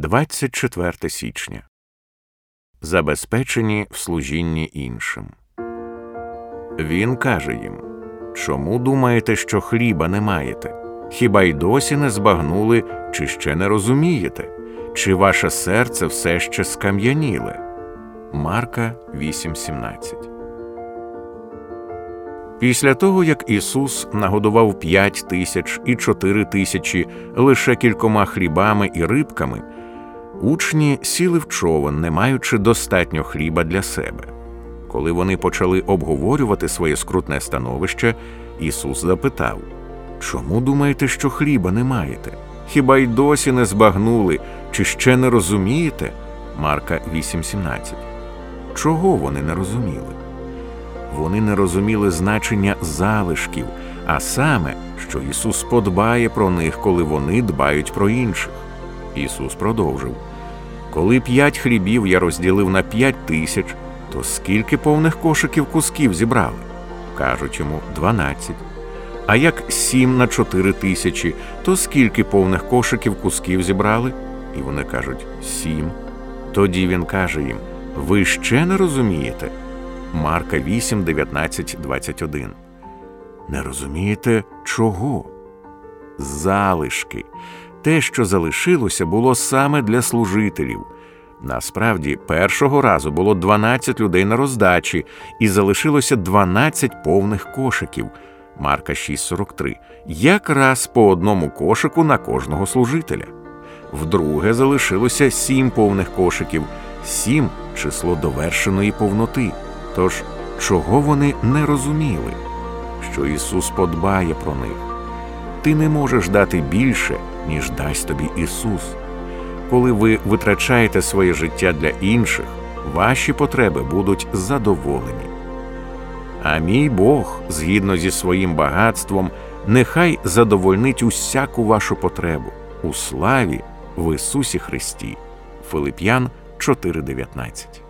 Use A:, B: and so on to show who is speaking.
A: 24 січня. Забезпечені в служінні іншим. Він каже їм Чому думаєте, що хліба не маєте? Хіба й досі не збагнули, чи ще не розумієте? Чи ваше серце все ще скам'яніле? Марка 8:17 Після того, як Ісус нагодував п'ять тисяч і чотири тисячі лише кількома хлібами і рибками, учні сіли в човен, не маючи достатньо хліба для себе. Коли вони почали обговорювати своє скрутне становище, Ісус запитав Чому думаєте, що хліба не маєте? Хіба й досі не збагнули, чи ще не розумієте? Марка 8:17 Чого вони не розуміли? Вони не розуміли значення залишків, а саме, що Ісус подбає про них, коли вони дбають про інших. Ісус продовжив Коли п'ять хлібів я розділив на п'ять тисяч, то скільки повних кошиків кусків зібрали? Кажуть йому дванадцять. А як сім на чотири тисячі, то скільки повних кошиків кусків зібрали? І вони кажуть сім. Тоді він каже їм: Ви ще не розумієте? Марка 8, 19, 21. Не розумієте чого? Залишки. Те, що залишилося, було саме для служителів. Насправді, першого разу було 12 людей на роздачі, і залишилося 12 повних кошиків. Марка 6,43. Якраз по одному кошику на кожного служителя. Вдруге залишилося сім повних кошиків, сім число довершеної повноти. Тож, чого вони не розуміли, що Ісус подбає про них? Ти не можеш дати більше, ніж дасть тобі Ісус. Коли ви витрачаєте своє життя для інших, ваші потреби будуть задоволені. А мій Бог, згідно зі своїм багатством, нехай задовольнить усяку вашу потребу у славі в Ісусі Христі. Филип'ян 4:19